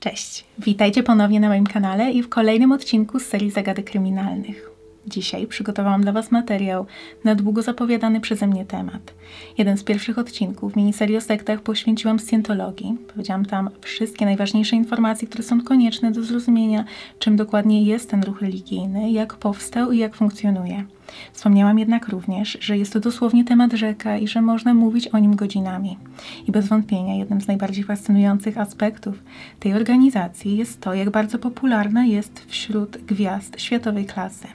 Cześć, witajcie ponownie na moim kanale i w kolejnym odcinku z serii Zagadek Kryminalnych. Dzisiaj przygotowałam dla Was materiał na długo zapowiadany przeze mnie temat. Jeden z pierwszych odcinków miniserii o sektach poświęciłam scjentologii. Powiedziałam tam wszystkie najważniejsze informacje, które są konieczne do zrozumienia, czym dokładnie jest ten ruch religijny, jak powstał i jak funkcjonuje. Wspomniałam jednak również, że jest to dosłownie temat rzeka i że można mówić o nim godzinami. I bez wątpienia jednym z najbardziej fascynujących aspektów tej organizacji jest to, jak bardzo popularna jest wśród gwiazd światowej klasy.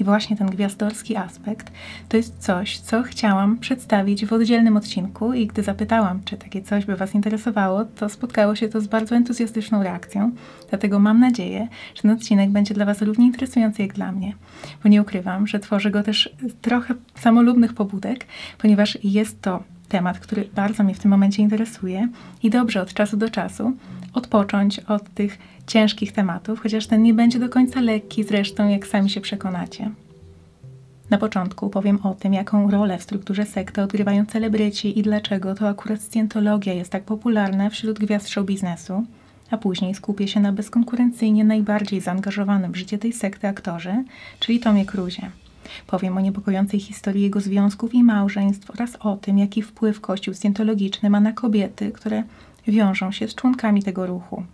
I właśnie ten gwiazdorski aspekt to jest coś, co chciałam przedstawić w oddzielnym odcinku i gdy zapytałam, czy takie coś by Was interesowało, to spotkało się to z bardzo entuzjastyczną reakcją. Dlatego mam nadzieję, że ten odcinek będzie dla Was równie interesujący jak dla mnie. Bo nie ukrywam, że tworzę go też trochę samolubnych pobudek, ponieważ jest to temat, który bardzo mnie w tym momencie interesuje i dobrze od czasu do czasu odpocząć od tych ciężkich tematów, chociaż ten nie będzie do końca lekki, zresztą jak sami się przekonacie. Na początku powiem o tym, jaką rolę w strukturze sekty odgrywają celebryci i dlaczego to akurat scjentologia jest tak popularna wśród gwiazd show biznesu, a później skupię się na bezkonkurencyjnie najbardziej zaangażowanym w życie tej sekty aktorze, czyli Tomie Cruzie. Powiem o niepokojącej historii jego związków i małżeństw oraz o tym, jaki wpływ Kościół scjentologiczny ma na kobiety, które wiążą się z członkami tego ruchu.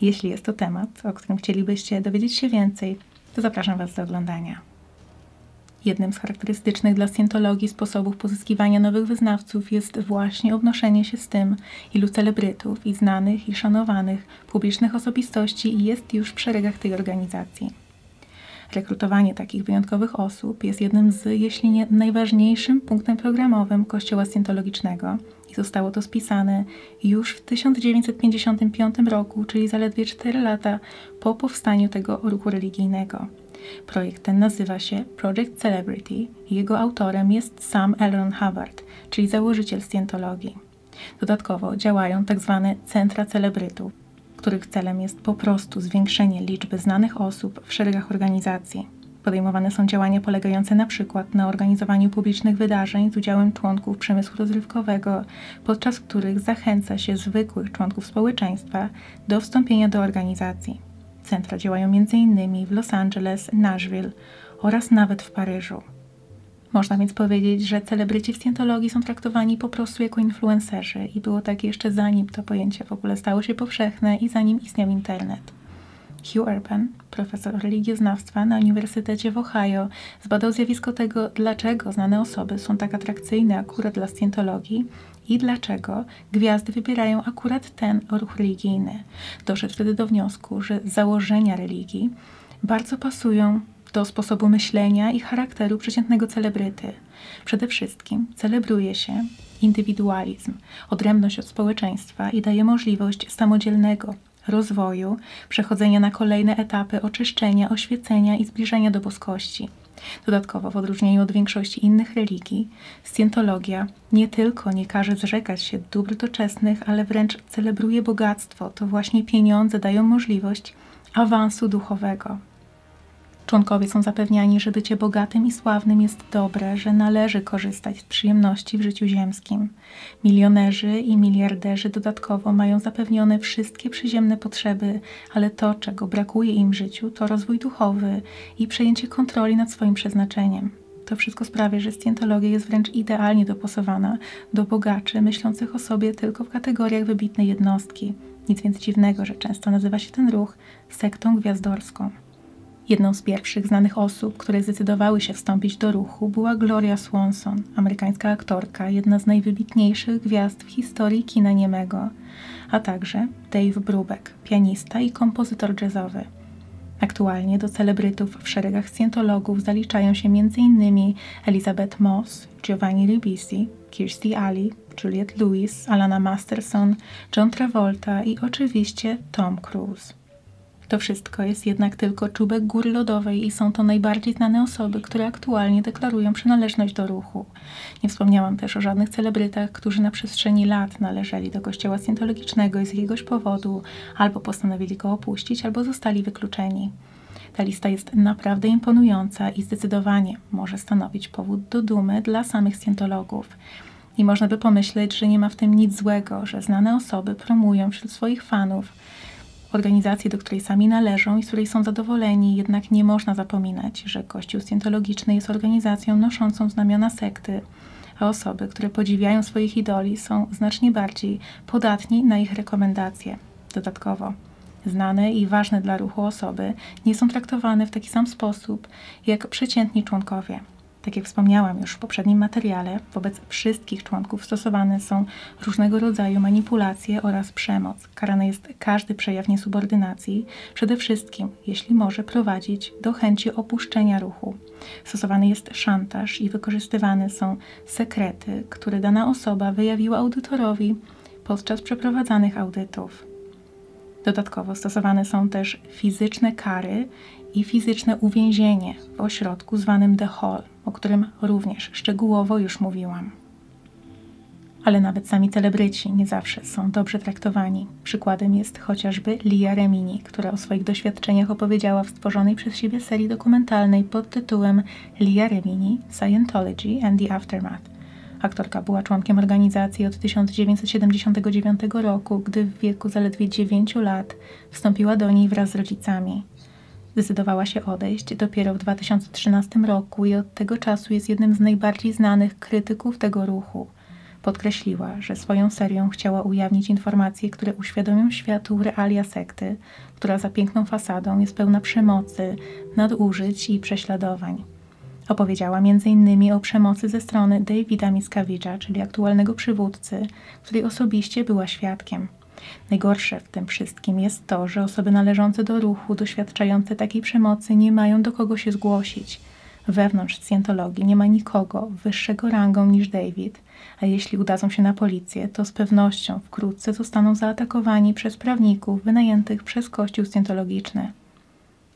Jeśli jest to temat, o którym chcielibyście dowiedzieć się więcej, to zapraszam Was do oglądania. Jednym z charakterystycznych dla Scientologii sposobów pozyskiwania nowych wyznawców jest właśnie obnoszenie się z tym, ilu celebrytów i znanych i szanowanych publicznych osobistości jest już w szeregach tej organizacji. Rekrutowanie takich wyjątkowych osób jest jednym z, jeśli nie najważniejszym punktem programowym Kościoła Scientologicznego i zostało to spisane już w 1955 roku, czyli zaledwie 4 lata po powstaniu tego ruchu religijnego. Projekt ten nazywa się Project Celebrity i jego autorem jest sam Elron Hubbard, czyli założyciel Scientologii. Dodatkowo działają tzw. Tak centra celebrytów, których celem jest po prostu zwiększenie liczby znanych osób w szeregach organizacji. Podejmowane są działania polegające na przykład na organizowaniu publicznych wydarzeń z udziałem członków przemysłu rozrywkowego, podczas których zachęca się zwykłych członków społeczeństwa do wstąpienia do organizacji. Centra działają m.in. w Los Angeles, Nashville oraz nawet w Paryżu. Można więc powiedzieć, że celebryci w Scientologii są traktowani po prostu jako influencerzy i było tak jeszcze zanim to pojęcie w ogóle stało się powszechne i zanim istniał internet. Hugh Urban, profesor religioznawstwa na Uniwersytecie w Ohio, zbadał zjawisko tego, dlaczego znane osoby są tak atrakcyjne akurat dla Scientologii i dlaczego gwiazdy wybierają akurat ten ruch religijny. Doszedł wtedy do wniosku, że założenia religii bardzo pasują do sposobu myślenia i charakteru przeciętnego celebryty. Przede wszystkim celebruje się indywidualizm, odrębność od społeczeństwa i daje możliwość samodzielnego rozwoju, przechodzenia na kolejne etapy oczyszczenia, oświecenia i zbliżenia do boskości. Dodatkowo, w odróżnieniu od większości innych religii, scjentologia nie tylko nie każe zrzekać się dóbr doczesnych, ale wręcz celebruje bogactwo. To właśnie pieniądze dają możliwość awansu duchowego. Członkowie są zapewniani, że bycie bogatym i sławnym jest dobre, że należy korzystać z przyjemności w życiu ziemskim. Milionerzy i miliarderzy dodatkowo mają zapewnione wszystkie przyziemne potrzeby, ale to, czego brakuje im w życiu, to rozwój duchowy i przejęcie kontroli nad swoim przeznaczeniem. To wszystko sprawia, że Scientologia jest wręcz idealnie dopasowana do bogaczy myślących o sobie tylko w kategoriach wybitnej jednostki. Nic więc dziwnego, że często nazywa się ten ruch sektą gwiazdorską. Jedną z pierwszych znanych osób, które zdecydowały się wstąpić do ruchu, była Gloria Swanson, amerykańska aktorka, jedna z najwybitniejszych gwiazd w historii kina niemego, a także Dave Brubeck, pianista i kompozytor jazzowy. Aktualnie do celebrytów w szeregach scjentologów zaliczają się m.in. Elizabeth Moss, Giovanni Ribisi, Kirstie Alley, Juliette Lewis, Alana Masterson, John Travolta i oczywiście Tom Cruise. To wszystko jest jednak tylko czubek góry lodowej i są to najbardziej znane osoby, które aktualnie deklarują przynależność do ruchu. Nie wspomniałam też o żadnych celebrytach, którzy na przestrzeni lat należeli do kościoła scientologicznego i z jakiegoś powodu albo postanowili go opuścić, albo zostali wykluczeni. Ta lista jest naprawdę imponująca i zdecydowanie może stanowić powód do dumy dla samych scientologów. I można by pomyśleć, że nie ma w tym nic złego, że znane osoby promują wśród swoich fanów organizacji, do której sami należą i z której są zadowoleni, jednak nie można zapominać, że Kościół Scientologiczny jest organizacją noszącą znamiona sekty, a osoby, które podziwiają swoich idoli, są znacznie bardziej podatni na ich rekomendacje. Dodatkowo, znane i ważne dla ruchu osoby nie są traktowane w taki sam sposób jak przeciętni członkowie. Tak jak wspomniałam już w poprzednim materiale, wobec wszystkich członków stosowane są różnego rodzaju manipulacje oraz przemoc. Karany jest każdy przejaw niesubordynacji, przede wszystkim jeśli może prowadzić do chęci opuszczenia ruchu. Stosowany jest szantaż i wykorzystywane są sekrety, które dana osoba wyjawiła audytorowi podczas przeprowadzanych audytów. Dodatkowo stosowane są też fizyczne kary i fizyczne uwięzienie w ośrodku zwanym The Hall, o którym również szczegółowo już mówiłam. Ale nawet sami celebryci nie zawsze są dobrze traktowani. Przykładem jest chociażby Lia Remini, która o swoich doświadczeniach opowiedziała w stworzonej przez siebie serii dokumentalnej pod tytułem Lia Remini Scientology and the Aftermath. Aktorka była członkiem organizacji od 1979 roku, gdy w wieku zaledwie 9 lat wstąpiła do niej wraz z rodzicami. Zdecydowała się odejść dopiero w 2013 roku i od tego czasu jest jednym z najbardziej znanych krytyków tego ruchu. Podkreśliła, że swoją serią chciała ujawnić informacje, które uświadomią światu realia sekty, która za piękną fasadą jest pełna przemocy, nadużyć i prześladowań. Opowiedziała m.in. o przemocy ze strony Davida Miscavigea, czyli aktualnego przywódcy, której osobiście była świadkiem. Najgorsze w tym wszystkim jest to, że osoby należące do ruchu, doświadczające takiej przemocy, nie mają do kogo się zgłosić. Wewnątrz Scientologii nie ma nikogo wyższego rangą niż David, a jeśli udadzą się na policję, to z pewnością wkrótce zostaną zaatakowani przez prawników wynajętych przez Kościół Scientologiczny.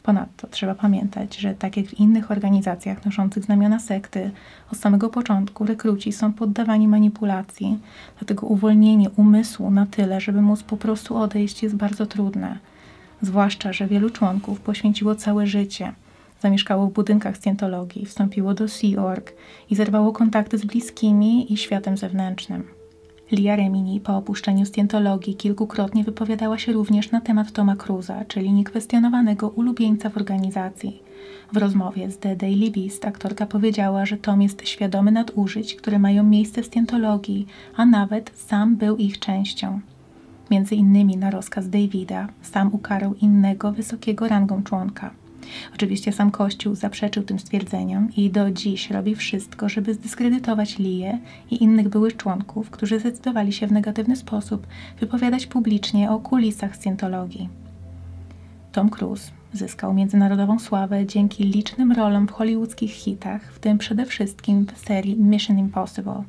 Ponadto trzeba pamiętać, że tak jak w innych organizacjach noszących znamiona sekty, od samego początku rekruci są poddawani manipulacji, dlatego uwolnienie umysłu na tyle, żeby móc po prostu odejść, jest bardzo trudne. Zwłaszcza, że wielu członków poświęciło całe życie. Zamieszkało w budynkach Scientologii, wstąpiło do Sea Org i zerwało kontakty z bliskimi i światem zewnętrznym. Lia Remini po opuszczeniu Scientologii kilkukrotnie wypowiadała się również na temat Toma Cruza, czyli niekwestionowanego ulubieńca w organizacji. W rozmowie z The Daily Beast aktorka powiedziała, że Tom jest świadomy nadużyć, które mają miejsce w Scientologii, a nawet sam był ich częścią. Między innymi na rozkaz Davida sam ukarał innego wysokiego rangą członka. Oczywiście sam Kościół zaprzeczył tym stwierdzeniom i do dziś robi wszystko, żeby zdyskredytować Liję i innych byłych członków, którzy zdecydowali się w negatywny sposób wypowiadać publicznie o kulisach Scientologii. Tom Cruise zyskał międzynarodową sławę dzięki licznym rolom w hollywoodzkich hitach, w tym przede wszystkim w serii Mission Impossible.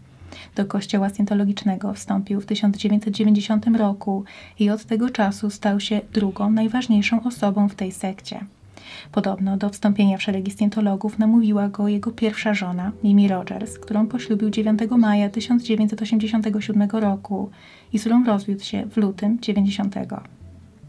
Do kościoła scientologicznego wstąpił w 1990 roku i od tego czasu stał się drugą najważniejszą osobą w tej sekcie. Podobno do wstąpienia w szeregi Scientologów namówiła go jego pierwsza żona, Mimi Rogers, którą poślubił 9 maja 1987 roku i z którą rozwiódł się w lutym 90.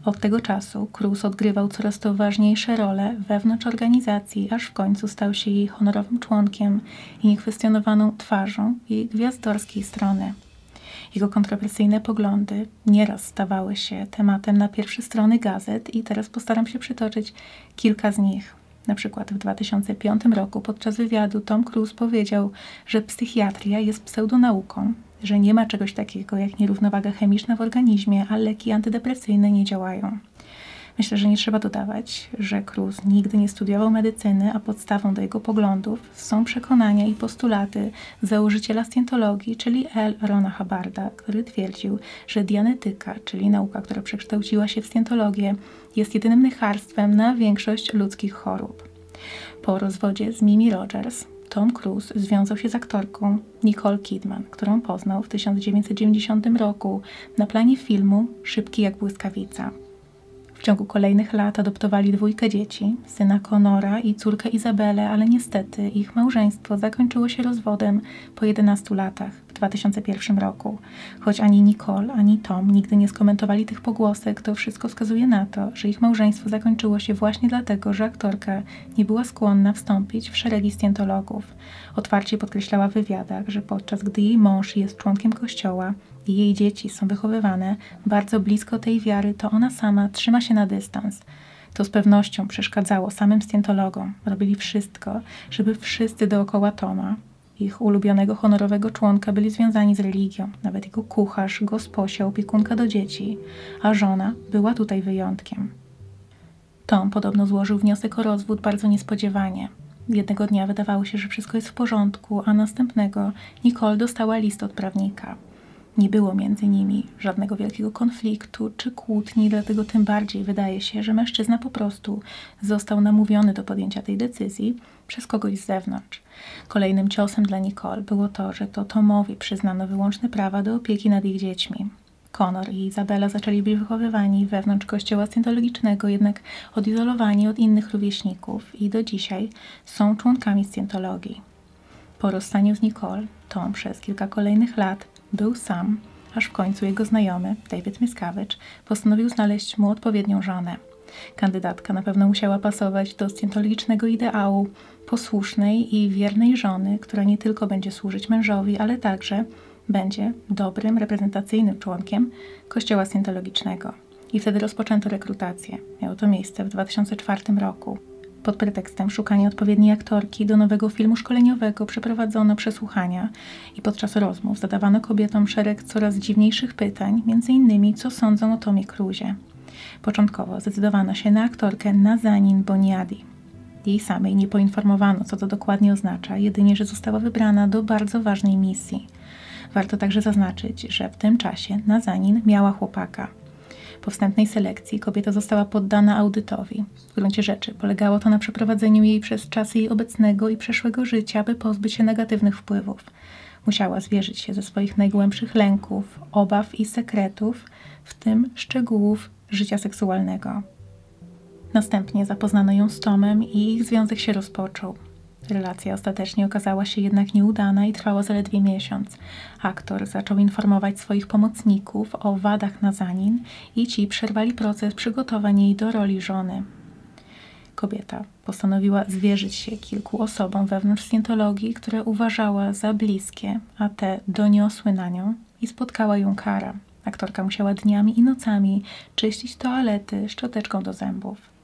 Od tego czasu Cruz odgrywał coraz to ważniejsze role wewnątrz organizacji, aż w końcu stał się jej honorowym członkiem i niekwestionowaną twarzą jej gwiazdorskiej strony. Jego kontrowersyjne poglądy nieraz stawały się tematem na pierwsze strony gazet i teraz postaram się przytoczyć kilka z nich. Na przykład w 2005 roku podczas wywiadu Tom Cruise powiedział, że psychiatria jest pseudonauką, że nie ma czegoś takiego jak nierównowaga chemiczna w organizmie, a leki antydepresyjne nie działają. Myślę, że nie trzeba dodawać, że Cruz nigdy nie studiował medycyny, a podstawą do jego poglądów są przekonania i postulaty założyciela Scientologii, czyli L. Rona Hubbarda, który twierdził, że dianetyka, czyli nauka, która przekształciła się w Scientologię, jest jedynym lekarstwem na większość ludzkich chorób. Po rozwodzie z Mimi Rogers, Tom Cruise związał się z aktorką Nicole Kidman, którą poznał w 1990 roku na planie filmu Szybki jak błyskawica. Ciągu kolejnych lat adoptowali dwójkę dzieci, syna Conora i córkę Izabelę, ale niestety ich małżeństwo zakończyło się rozwodem po 11 latach w 2001 roku. Choć ani Nicole, ani Tom nigdy nie skomentowali tych pogłosek, to wszystko wskazuje na to, że ich małżeństwo zakończyło się właśnie dlatego, że aktorka nie była skłonna wstąpić w szeregi scjentologów. Otwarcie podkreślała w wywiadach, że podczas gdy jej mąż jest członkiem kościoła i jej dzieci są wychowywane bardzo blisko tej wiary, to ona sama trzyma się na dystans. To z pewnością przeszkadzało samym scjentologom. Robili wszystko, żeby wszyscy dookoła Toma, ich ulubionego honorowego członka, byli związani z religią. Nawet jego kucharz, gosposia, opiekunka do dzieci, a żona była tutaj wyjątkiem. Tom podobno złożył wniosek o rozwód bardzo niespodziewanie. Jednego dnia wydawało się, że wszystko jest w porządku, a następnego Nicole dostała list od prawnika. Nie było między nimi żadnego wielkiego konfliktu czy kłótni, dlatego tym bardziej wydaje się, że mężczyzna po prostu został namówiony do podjęcia tej decyzji przez kogoś z zewnątrz. Kolejnym ciosem dla Nicole było to, że to Tomowi przyznano wyłączne prawa do opieki nad ich dziećmi. Conor i Izabela zaczęli być wychowywani wewnątrz kościoła scjentologicznego, jednak odizolowani od innych rówieśników i do dzisiaj są członkami scjentologii. Po rozstaniu z Nicole, Tom przez kilka kolejnych lat był sam, aż w końcu jego znajomy, David Miskawicz, postanowił znaleźć mu odpowiednią żonę. Kandydatka na pewno musiała pasować do scjentologicznego ideału posłusznej i wiernej żony, która nie tylko będzie służyć mężowi, ale także będzie dobrym, reprezentacyjnym członkiem Kościoła Scientologicznego. I wtedy rozpoczęto rekrutację. Miało to miejsce w 2004 roku. Pod pretekstem szukania odpowiedniej aktorki do nowego filmu szkoleniowego przeprowadzono przesłuchania i podczas rozmów zadawano kobietom szereg coraz dziwniejszych pytań, m.in. co sądzą o Tomie Cruzie. Początkowo zdecydowano się na aktorkę Nazanin Boniadi. Jej samej nie poinformowano, co to dokładnie oznacza, jedynie, że została wybrana do bardzo ważnej misji. Warto także zaznaczyć, że w tym czasie Nazanin miała chłopaka – po wstępnej selekcji kobieta została poddana audytowi. W gruncie rzeczy polegało to na przeprowadzeniu jej przez czasy jej obecnego i przeszłego życia, by pozbyć się negatywnych wpływów. Musiała zwierzyć się ze swoich najgłębszych lęków, obaw i sekretów, w tym szczegółów życia seksualnego. Następnie zapoznano ją z Tomem i ich związek się rozpoczął. Relacja ostatecznie okazała się jednak nieudana i trwała zaledwie miesiąc. Aktor zaczął informować swoich pomocników o wadach Nazanin i ci przerwali proces przygotowań jej do roli żony. Kobieta postanowiła zwierzyć się kilku osobom wewnątrz Scientologii, które uważała za bliskie, a te doniosły na nią i spotkała ją kara. Aktorka musiała dniami i nocami czyścić toalety szczoteczką do zębów.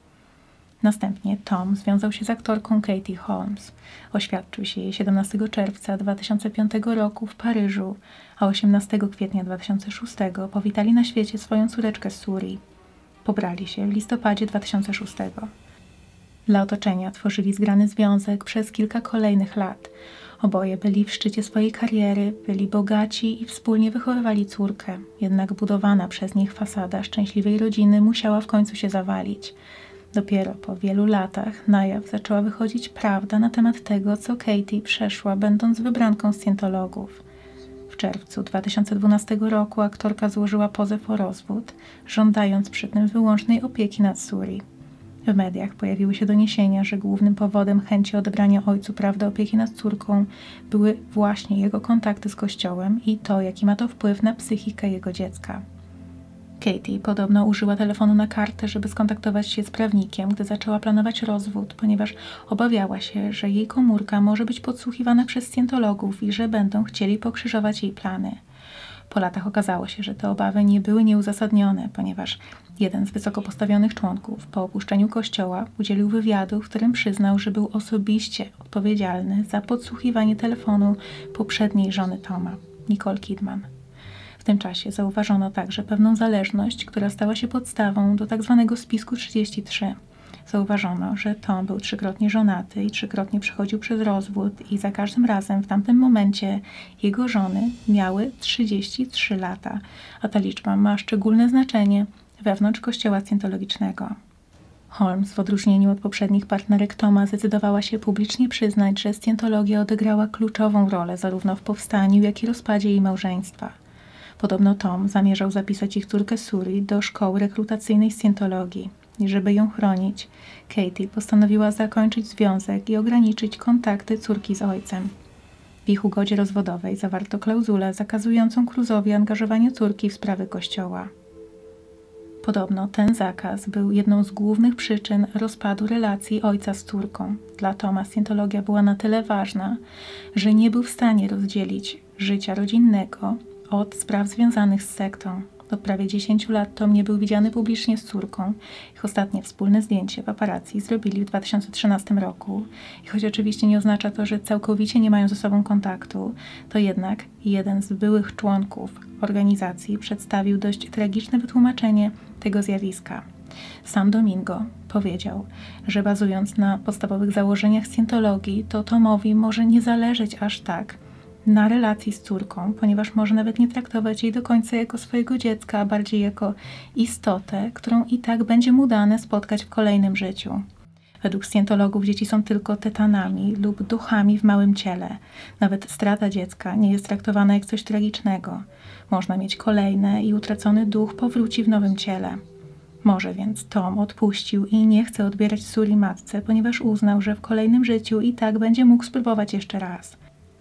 Następnie Tom związał się z aktorką Katie Holmes. Oświadczył się jej 17 czerwca 2005 roku w Paryżu, a 18 kwietnia 2006 powitali na świecie swoją córeczkę Suri. Pobrali się w listopadzie 2006. Dla otoczenia tworzyli zgrany związek przez kilka kolejnych lat. Oboje byli w szczycie swojej kariery, byli bogaci i wspólnie wychowywali córkę. Jednak budowana przez nich fasada szczęśliwej rodziny musiała w końcu się zawalić. Dopiero po wielu latach na jaw zaczęła wychodzić prawda na temat tego, co Katie przeszła, będąc wybranką scjentologów. W czerwcu 2012 roku aktorka złożyła pozew o rozwód, żądając przy tym wyłącznej opieki nad Suri. W mediach pojawiły się doniesienia, że głównym powodem chęci odebrania ojcu praw do opieki nad córką były właśnie jego kontakty z kościołem i to, jaki ma to wpływ na psychikę jego dziecka. Katie podobno użyła telefonu na kartę, żeby skontaktować się z prawnikiem, gdy zaczęła planować rozwód, ponieważ obawiała się, że jej komórka może być podsłuchiwana przez scjentologów i że będą chcieli pokrzyżować jej plany. Po latach okazało się, że te obawy nie były nieuzasadnione, ponieważ jeden z wysoko postawionych członków po opuszczeniu kościoła udzielił wywiadu, w którym przyznał, że był osobiście odpowiedzialny za podsłuchiwanie telefonu poprzedniej żony Toma, Nicole Kidman tym czasie zauważono także pewną zależność, która stała się podstawą do tzw. Tak spisku 33. Zauważono, że Tom był trzykrotnie żonaty i trzykrotnie przechodził przez rozwód i za każdym razem w tamtym momencie jego żony miały 33 lata, a ta liczba ma szczególne znaczenie wewnątrz kościoła scientologicznego. Holmes, w odróżnieniu od poprzednich partnerek Toma, zdecydowała się publicznie przyznać, że scjentologia odegrała kluczową rolę zarówno w powstaniu, jak i rozpadzie jej małżeństwa. Podobno Tom zamierzał zapisać ich córkę Suri do szkoły rekrutacyjnej Scientologii. I żeby ją chronić, Katie postanowiła zakończyć związek i ograniczyć kontakty córki z ojcem. W ich ugodzie rozwodowej zawarto klauzulę zakazującą Cruzowi angażowanie córki w sprawy kościoła. Podobno ten zakaz był jedną z głównych przyczyn rozpadu relacji ojca z córką. Dla Toma Scientologia była na tyle ważna, że nie był w stanie rozdzielić życia rodzinnego od spraw związanych z sektą. Od prawie 10 lat Tom nie był widziany publicznie z córką. Ich ostatnie wspólne zdjęcie paparazzi zrobili w 2013 roku. I choć oczywiście nie oznacza to, że całkowicie nie mają ze sobą kontaktu, to jednak jeden z byłych członków organizacji przedstawił dość tragiczne wytłumaczenie tego zjawiska. Sam Domingo powiedział, że bazując na podstawowych założeniach Scientologii, to Tomowi może nie zależeć aż tak na relacji z córką, ponieważ może nawet nie traktować jej do końca jako swojego dziecka, a bardziej jako istotę, którą i tak będzie mu dane spotkać w kolejnym życiu. Według scjentologów dzieci są tylko tetanami lub duchami w małym ciele. Nawet strata dziecka nie jest traktowana jak coś tragicznego. Można mieć kolejne i utracony duch powróci w nowym ciele. Może więc Tom odpuścił i nie chce odbierać Suri matce, ponieważ uznał, że w kolejnym życiu i tak będzie mógł spróbować jeszcze raz.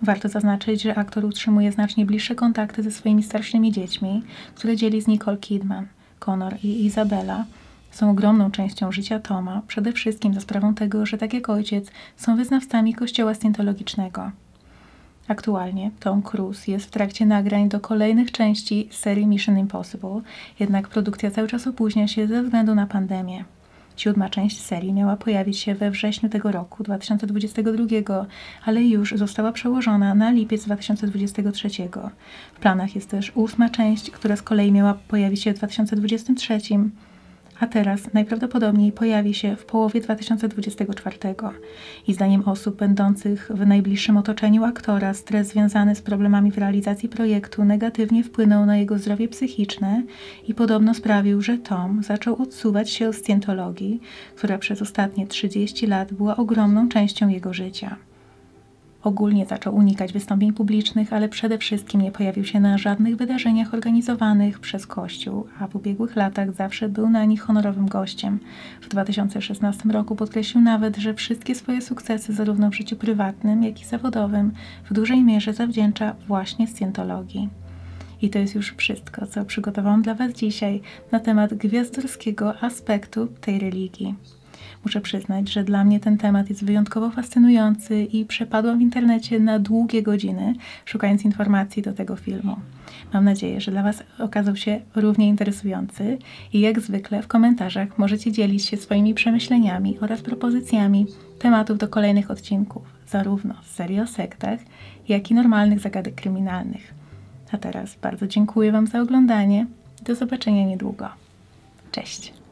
Warto zaznaczyć, że aktor utrzymuje znacznie bliższe kontakty ze swoimi starszymi dziećmi, które dzieli z Nicole Kidman. Connor i Izabela są ogromną częścią życia Toma, przede wszystkim za sprawą tego, że tak jak ojciec są wyznawcami kościoła scientologicznego. Aktualnie Tom Cruise jest w trakcie nagrań do kolejnych części serii Mission Impossible, jednak produkcja cały czas opóźnia się ze względu na pandemię. Siódma część serii miała pojawić się we wrześniu tego roku, 2022, ale już została przełożona na lipiec 2023. W planach jest też ósma część, która z kolei miała pojawić się w 2023 a teraz najprawdopodobniej pojawi się w połowie 2024. I zdaniem osób będących w najbliższym otoczeniu aktora, stres związany z problemami w realizacji projektu negatywnie wpłynął na jego zdrowie psychiczne i podobno sprawił, że Tom zaczął odsuwać się od scjentologii, która przez ostatnie 30 lat była ogromną częścią jego życia. Ogólnie zaczął unikać wystąpień publicznych, ale przede wszystkim nie pojawił się na żadnych wydarzeniach organizowanych przez Kościół, a w ubiegłych latach zawsze był na nich honorowym gościem. W 2016 roku podkreślił nawet, że wszystkie swoje sukcesy zarówno w życiu prywatnym, jak i zawodowym w dużej mierze zawdzięcza właśnie scjentologii. I to jest już wszystko, co przygotowałam dla Was dzisiaj na temat gwiazdorskiego aspektu tej religii. Muszę przyznać, że dla mnie ten temat jest wyjątkowo fascynujący i przepadłam w internecie na długie godziny, szukając informacji do tego filmu. Mam nadzieję, że dla Was okazał się równie interesujący i jak zwykle w komentarzach możecie dzielić się swoimi przemyśleniami oraz propozycjami tematów do kolejnych odcinków, zarówno z serii o sektach, jak i normalnych zagadek kryminalnych. A teraz bardzo dziękuję Wam za oglądanie. Do zobaczenia niedługo. Cześć!